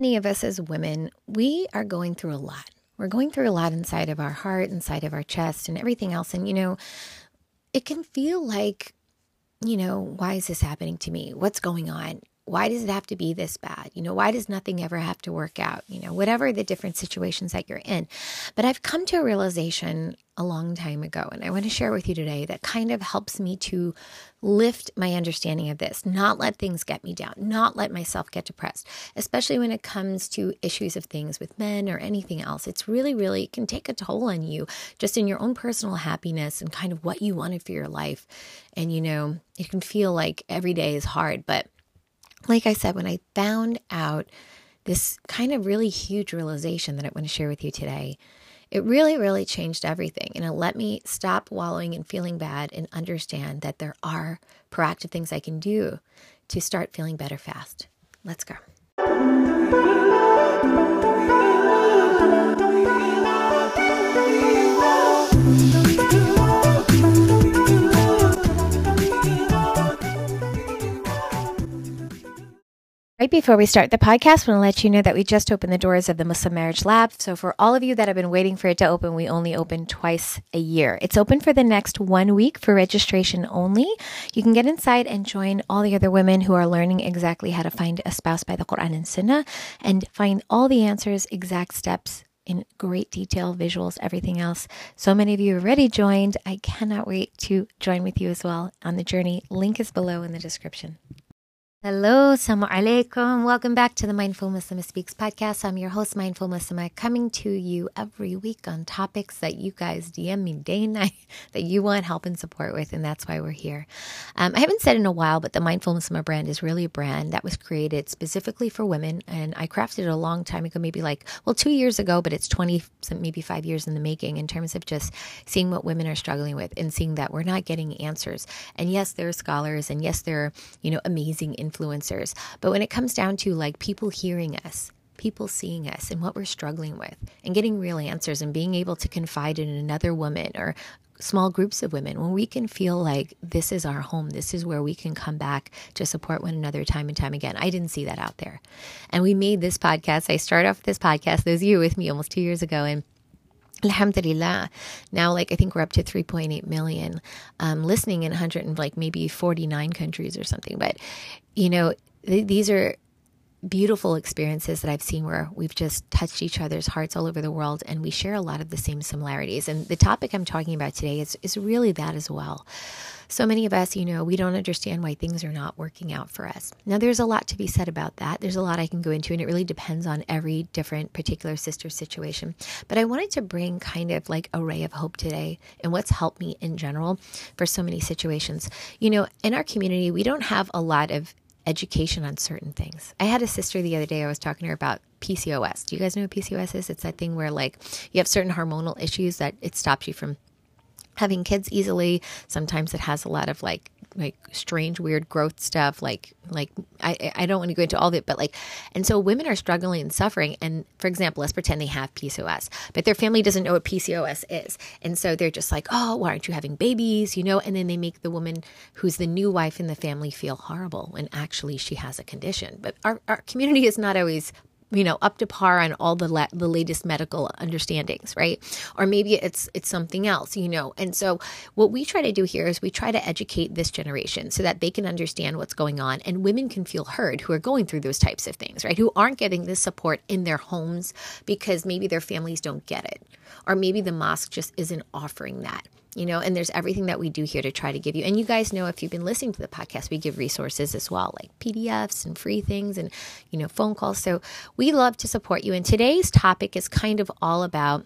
Many of us as women, we are going through a lot. We're going through a lot inside of our heart, inside of our chest, and everything else. And, you know, it can feel like, you know, why is this happening to me? What's going on? Why does it have to be this bad? You know, why does nothing ever have to work out? You know, whatever the different situations that you're in. But I've come to a realization a long time ago, and I want to share with you today that kind of helps me to lift my understanding of this, not let things get me down, not let myself get depressed, especially when it comes to issues of things with men or anything else. It's really, really it can take a toll on you just in your own personal happiness and kind of what you wanted for your life. And, you know, it can feel like every day is hard, but like I said, when I found out this kind of really huge realization that I want to share with you today, it really, really changed everything. And it let me stop wallowing and feeling bad and understand that there are proactive things I can do to start feeling better fast. Let's go. Right before we start the podcast, I want to let you know that we just opened the doors of the Muslim Marriage Lab. So, for all of you that have been waiting for it to open, we only open twice a year. It's open for the next one week for registration only. You can get inside and join all the other women who are learning exactly how to find a spouse by the Quran and Sunnah and find all the answers, exact steps, in great detail, visuals, everything else. So many of you already joined. I cannot wait to join with you as well on the journey. Link is below in the description. Hello, Assalamu alaikum. Welcome back to the Mindful Muslim Speaks podcast. I'm your host, Mindful Muslim, coming to you every week on topics that you guys DM me day and night that you want help and support with, and that's why we're here. Um, I haven't said in a while, but the Mindful Muslim brand is really a brand that was created specifically for women, and I crafted it a long time ago, maybe like, well, two years ago, but it's 20, maybe five years in the making in terms of just seeing what women are struggling with and seeing that we're not getting answers. And yes, there are scholars, and yes, there are, you know, amazing influencers. But when it comes down to like people hearing us, people seeing us and what we're struggling with and getting real answers and being able to confide in another woman or small groups of women when we can feel like this is our home this is where we can come back to support one another time and time again i didn't see that out there and we made this podcast i started off this podcast those of you with me almost two years ago and Alhamdulillah. Now, like I think we're up to 3.8 million um, listening in 100 and like maybe 49 countries or something. But you know, th- these are beautiful experiences that I've seen where we've just touched each other's hearts all over the world and we share a lot of the same similarities. And the topic I'm talking about today is, is really that as well. So many of us, you know, we don't understand why things are not working out for us. Now, there's a lot to be said about that. There's a lot I can go into, and it really depends on every different particular sister situation. But I wanted to bring kind of like a ray of hope today and what's helped me in general for so many situations. You know, in our community, we don't have a lot of education on certain things. I had a sister the other day, I was talking to her about PCOS. Do you guys know what PCOS is? It's that thing where like you have certain hormonal issues that it stops you from having kids easily. Sometimes it has a lot of like like strange weird growth stuff like like I I don't want to go into all of it but like and so women are struggling and suffering and for example let's pretend they have PCOS but their family doesn't know what PCOS is and so they're just like oh why aren't you having babies? You know and then they make the woman who's the new wife in the family feel horrible when actually she has a condition but our, our community is not always you know up to par on all the la- the latest medical understandings right? Or maybe it's it's something else you know? And so what we try to do here is we try to educate this generation so that they can understand what's going on and women can feel heard who are going through those types of things right? Who aren't getting this support in their homes because maybe their families don't get it. Or maybe the mosque just isn't offering that you know, and there's everything that we do here to try to give you. And you guys know if you've been listening to the podcast, we give resources as well, like PDFs and free things and, you know, phone calls. So we love to support you. And today's topic is kind of all about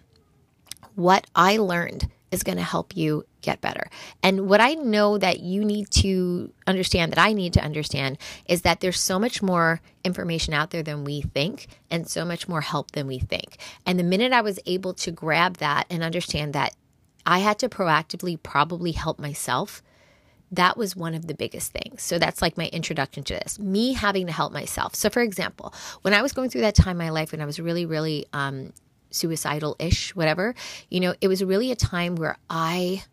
what I learned is going to help you get better. And what I know that you need to understand, that I need to understand, is that there's so much more information out there than we think, and so much more help than we think. And the minute I was able to grab that and understand that I had to proactively probably help myself. That was one of the biggest things. So that's like my introduction to this me having to help myself. So, for example, when I was going through that time in my life when I was really, really um, suicidal ish, whatever, you know, it was really a time where I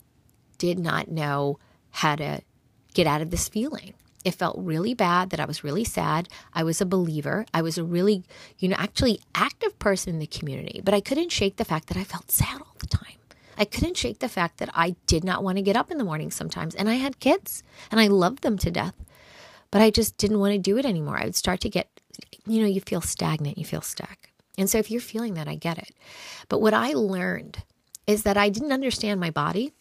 did not know how to get out of this feeling. It felt really bad that I was really sad. I was a believer. I was a really, you know, actually active person in the community, but I couldn't shake the fact that I felt sad all the time. I couldn't shake the fact that I did not want to get up in the morning sometimes. And I had kids and I loved them to death, but I just didn't want to do it anymore. I would start to get, you know, you feel stagnant, you feel stuck. And so if you're feeling that, I get it. But what I learned is that I didn't understand my body.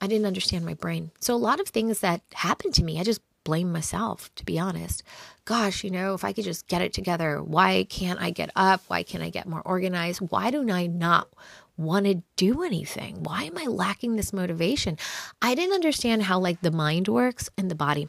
I didn't understand my brain. So a lot of things that happened to me, I just blame myself, to be honest. Gosh, you know, if I could just get it together, why can't I get up? Why can't I get more organized? Why do I not want to do anything? Why am I lacking this motivation? I didn't understand how like the mind works and the body.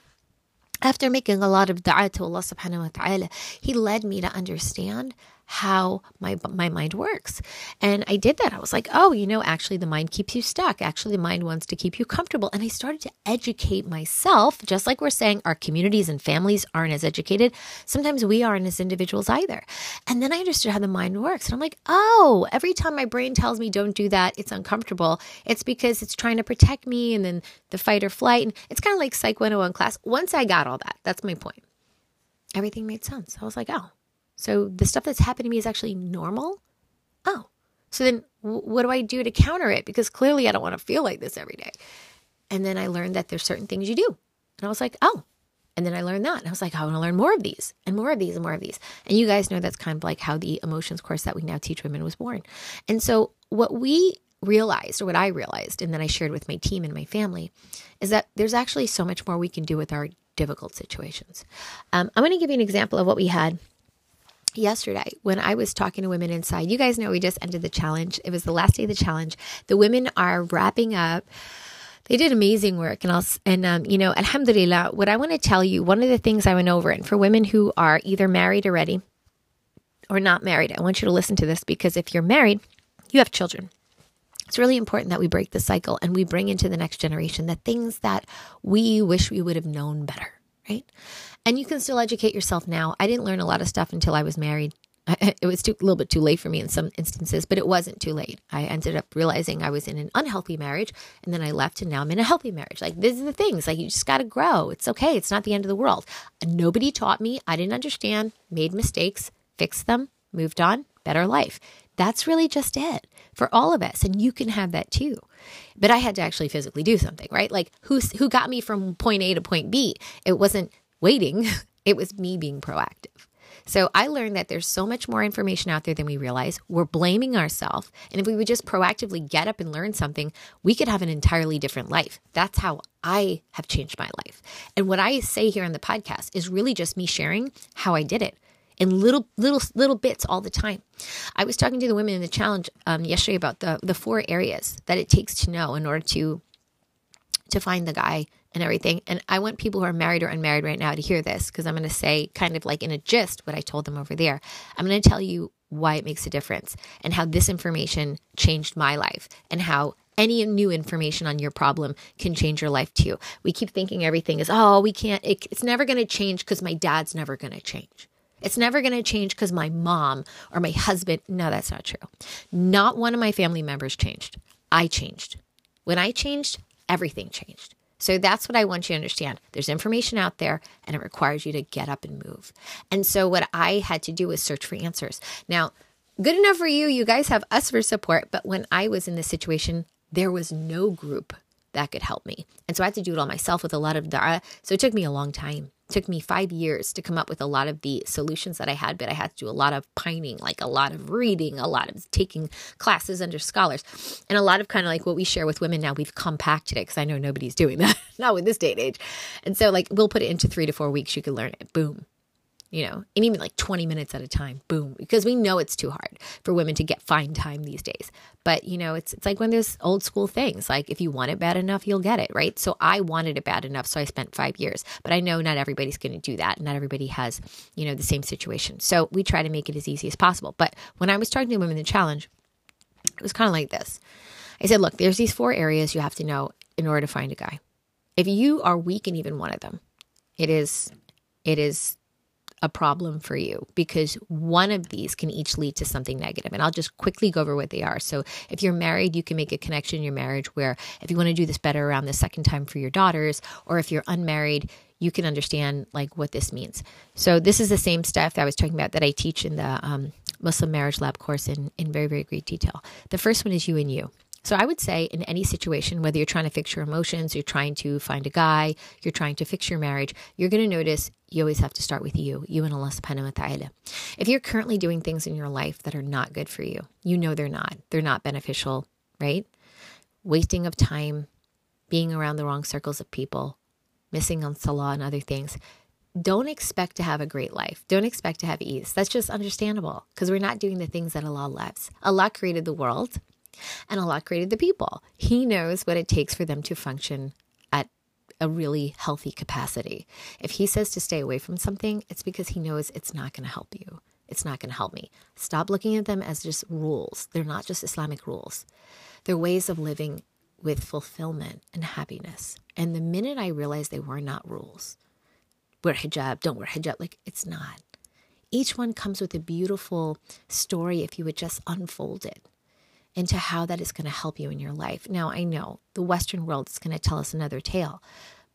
After making a lot of dua to Allah subhanahu wa ta'ala, He led me to understand how my my mind works. And I did that. I was like, "Oh, you know, actually the mind keeps you stuck. Actually the mind wants to keep you comfortable." And I started to educate myself, just like we're saying our communities and families aren't as educated. Sometimes we aren't as individuals either. And then I understood how the mind works. And I'm like, "Oh, every time my brain tells me don't do that, it's uncomfortable. It's because it's trying to protect me and then the fight or flight." And it's kind of like Psych 101 class. Once I got all that, that's my point. Everything made sense. I was like, "Oh, so the stuff that's happened to me is actually normal. Oh, so then what do I do to counter it? Because clearly I don't want to feel like this every day. And then I learned that there's certain things you do. And I was like, oh. And then I learned that. And I was like, I want to learn more of these and more of these and more of these. And you guys know that's kind of like how the emotions course that we now teach women was born. And so what we realized, or what I realized, and then I shared with my team and my family, is that there's actually so much more we can do with our difficult situations. Um, I'm going to give you an example of what we had yesterday when I was talking to women inside. You guys know we just ended the challenge. It was the last day of the challenge. The women are wrapping up. They did amazing work, and I'll and um, you know, Alhamdulillah. What I want to tell you, one of the things I went over, and for women who are either married already or not married, I want you to listen to this because if you're married, you have children. It's really important that we break the cycle and we bring into the next generation the things that we wish we would have known better, right? And you can still educate yourself now. I didn't learn a lot of stuff until I was married. It was too, a little bit too late for me in some instances, but it wasn't too late. I ended up realizing I was in an unhealthy marriage and then I left and now I'm in a healthy marriage. Like, these are the things. Like, you just got to grow. It's okay. It's not the end of the world. Nobody taught me. I didn't understand, made mistakes, fixed them, moved on, better life. That's really just it for all of us. And you can have that too. But I had to actually physically do something, right? Like, who's, who got me from point A to point B? It wasn't waiting, it was me being proactive. So I learned that there's so much more information out there than we realize. We're blaming ourselves. And if we would just proactively get up and learn something, we could have an entirely different life. That's how I have changed my life. And what I say here on the podcast is really just me sharing how I did it in little little little bits all the time. I was talking to the women in the challenge um, yesterday about the the four areas that it takes to know in order to to find the guy and everything. And I want people who are married or unmarried right now to hear this because I'm going to say, kind of like in a gist, what I told them over there. I'm going to tell you why it makes a difference and how this information changed my life and how any new information on your problem can change your life too. We keep thinking everything is, oh, we can't, it, it's never going to change because my dad's never going to change. It's never going to change because my mom or my husband. No, that's not true. Not one of my family members changed. I changed. When I changed, everything changed. So that's what I want you to understand. There's information out there and it requires you to get up and move. And so what I had to do was search for answers. Now, good enough for you. You guys have us for support. But when I was in this situation, there was no group that could help me. And so I had to do it all myself with a lot of dua. So it took me a long time took me five years to come up with a lot of the solutions that I had, but I had to do a lot of pining, like a lot of reading, a lot of taking classes under scholars, and a lot of kind of like what we share with women now. We've compacted it because I know nobody's doing that, not with this day and age. And so, like, we'll put it into three to four weeks. You can learn it. Boom you know, and even like 20 minutes at a time, boom, because we know it's too hard for women to get fine time these days. But, you know, it's it's like when there's old school things, like if you want it bad enough, you'll get it, right? So I wanted it bad enough, so I spent 5 years. But I know not everybody's going to do that. Not everybody has, you know, the same situation. So we try to make it as easy as possible. But when I was talking to women in the challenge, it was kind of like this. I said, look, there's these four areas you have to know in order to find a guy. If you are weak in even one of them, it is it is a problem for you because one of these can each lead to something negative. And I'll just quickly go over what they are. So, if you're married, you can make a connection in your marriage where if you want to do this better around the second time for your daughters, or if you're unmarried, you can understand like what this means. So this is the same stuff that I was talking about that I teach in the um, Muslim Marriage Lab course in in very very great detail. The first one is you and you. So I would say in any situation, whether you're trying to fix your emotions, you're trying to find a guy, you're trying to fix your marriage, you're going to notice you always have to start with you, you and Allah subhanahu wa ta'ala. If you're currently doing things in your life that are not good for you, you know they're not. They're not beneficial, right? Wasting of time, being around the wrong circles of people, missing on salah and other things. Don't expect to have a great life. Don't expect to have ease. That's just understandable because we're not doing the things that Allah loves. Allah created the world and Allah created the people. He knows what it takes for them to function at a really healthy capacity. If He says to stay away from something, it's because He knows it's not going to help you. It's not going to help me. Stop looking at them as just rules. They're not just Islamic rules, they're ways of living with fulfillment and happiness. And the minute I realized they were not rules, wear hijab, don't wear hijab, like it's not. Each one comes with a beautiful story if you would just unfold it into how that is going to help you in your life. Now, I know the Western world is going to tell us another tale,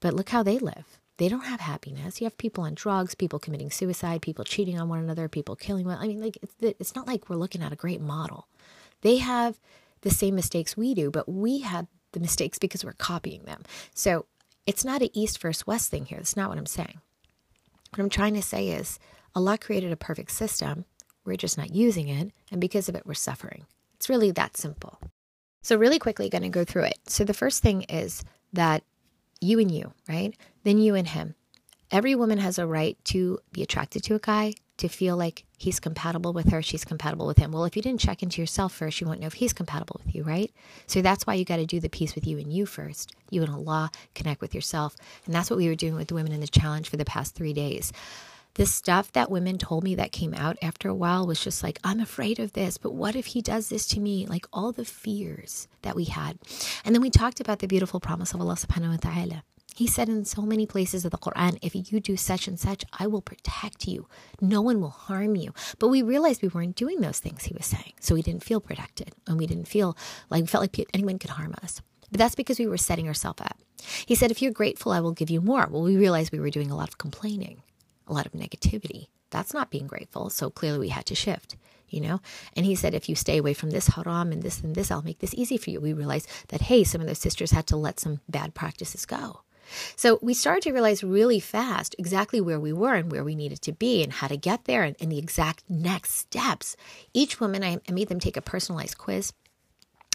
but look how they live. They don't have happiness. You have people on drugs, people committing suicide, people cheating on one another, people killing one. I mean, like it's, it's not like we're looking at a great model. They have the same mistakes we do, but we had the mistakes because we're copying them. So it's not an East versus West thing here. That's not what I'm saying. What I'm trying to say is Allah created a perfect system. We're just not using it. And because of it, we're suffering. It's really that simple. So, really quickly, going to go through it. So, the first thing is that you and you, right? Then you and him. Every woman has a right to be attracted to a guy, to feel like he's compatible with her, she's compatible with him. Well, if you didn't check into yourself first, you won't know if he's compatible with you, right? So that's why you got to do the piece with you and you first. You and Allah connect with yourself. And that's what we were doing with the women in the challenge for the past three days. The stuff that women told me that came out after a while was just like, I'm afraid of this, but what if he does this to me? Like all the fears that we had. And then we talked about the beautiful promise of Allah subhanahu wa ta'ala he said in so many places of the Quran, if you do such and such, I will protect you. No one will harm you. But we realized we weren't doing those things he was saying. So we didn't feel protected and we didn't feel like we felt like anyone could harm us. But that's because we were setting ourselves up. He said, if you're grateful, I will give you more. Well, we realized we were doing a lot of complaining, a lot of negativity. That's not being grateful. So clearly we had to shift you know? And he said, if you stay away from this haram and this and this, I'll make this easy for you. We realized that, hey, some of those sisters had to let some bad practices go. So we started to realize really fast exactly where we were and where we needed to be and how to get there and, and the exact next steps. Each woman, I, I made them take a personalized quiz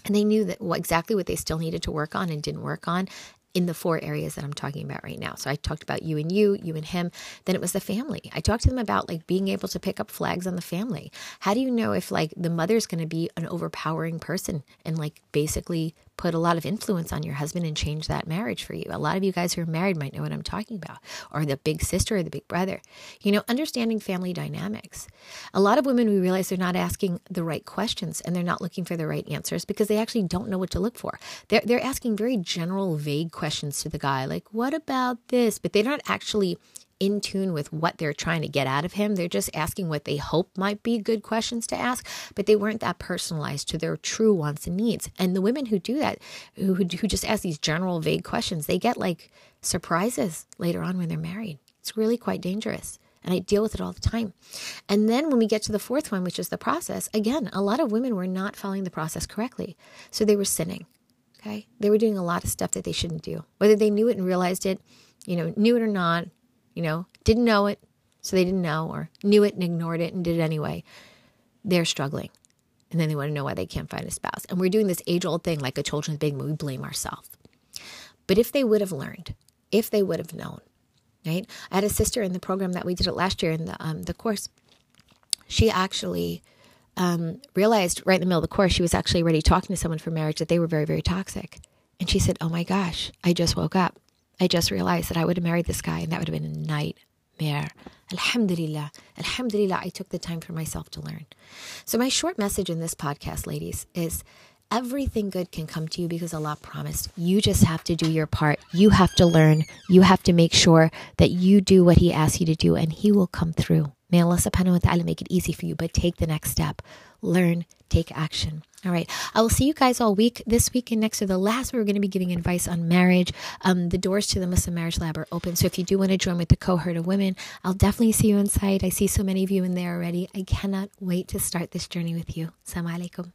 and they knew that exactly what they still needed to work on and didn't work on in the four areas that I'm talking about right now. So I talked about you and you, you and him. Then it was the family. I talked to them about like being able to pick up flags on the family. How do you know if like the mother's going to be an overpowering person and like basically put a lot of influence on your husband and change that marriage for you. A lot of you guys who are married might know what I'm talking about, or the big sister or the big brother. You know, understanding family dynamics. A lot of women, we realize they're not asking the right questions and they're not looking for the right answers because they actually don't know what to look for. They're, they're asking very general, vague questions to the guy, like, what about this? But they're not actually in tune with what they're trying to get out of him. They're just asking what they hope might be good questions to ask, but they weren't that personalized to their true wants and needs. And the women who do that, who, who just ask these general, vague questions, they get like surprises later on when they're married. It's really quite dangerous. And I deal with it all the time. And then when we get to the fourth one, which is the process, again, a lot of women were not following the process correctly. So they were sinning. Okay. They were doing a lot of stuff that they shouldn't do. Whether they knew it and realized it, you know, knew it or not, you know, didn't know it, so they didn't know, or knew it and ignored it and did it anyway, they're struggling. And then they want to know why they can't find a spouse. And we're doing this age old thing like a children's big, we blame ourselves. But if they would have learned, if they would have known, right? I had a sister in the program that we did it last year in the um, the course. She actually um, realized right in the middle of the course she was actually already talking to someone for marriage that they were very very toxic, and she said, "Oh my gosh, I just woke up. I just realized that I would have married this guy and that would have been a nightmare. Alhamdulillah. Alhamdulillah, I took the time for myself to learn. So, my short message in this podcast, ladies, is everything good can come to you because Allah promised. You just have to do your part. You have to learn. You have to make sure that you do what He asks you to do, and He will come through. May Allah subhanahu wa ta'ala make it easy for you, but take the next step. Learn, take action. All right. I will see you guys all week. This week and next or the last, we're going to be giving advice on marriage. Um, the doors to the Muslim Marriage Lab are open. So if you do want to join with the cohort of women, I'll definitely see you inside. I see so many of you in there already. I cannot wait to start this journey with you. Assalamu alaikum.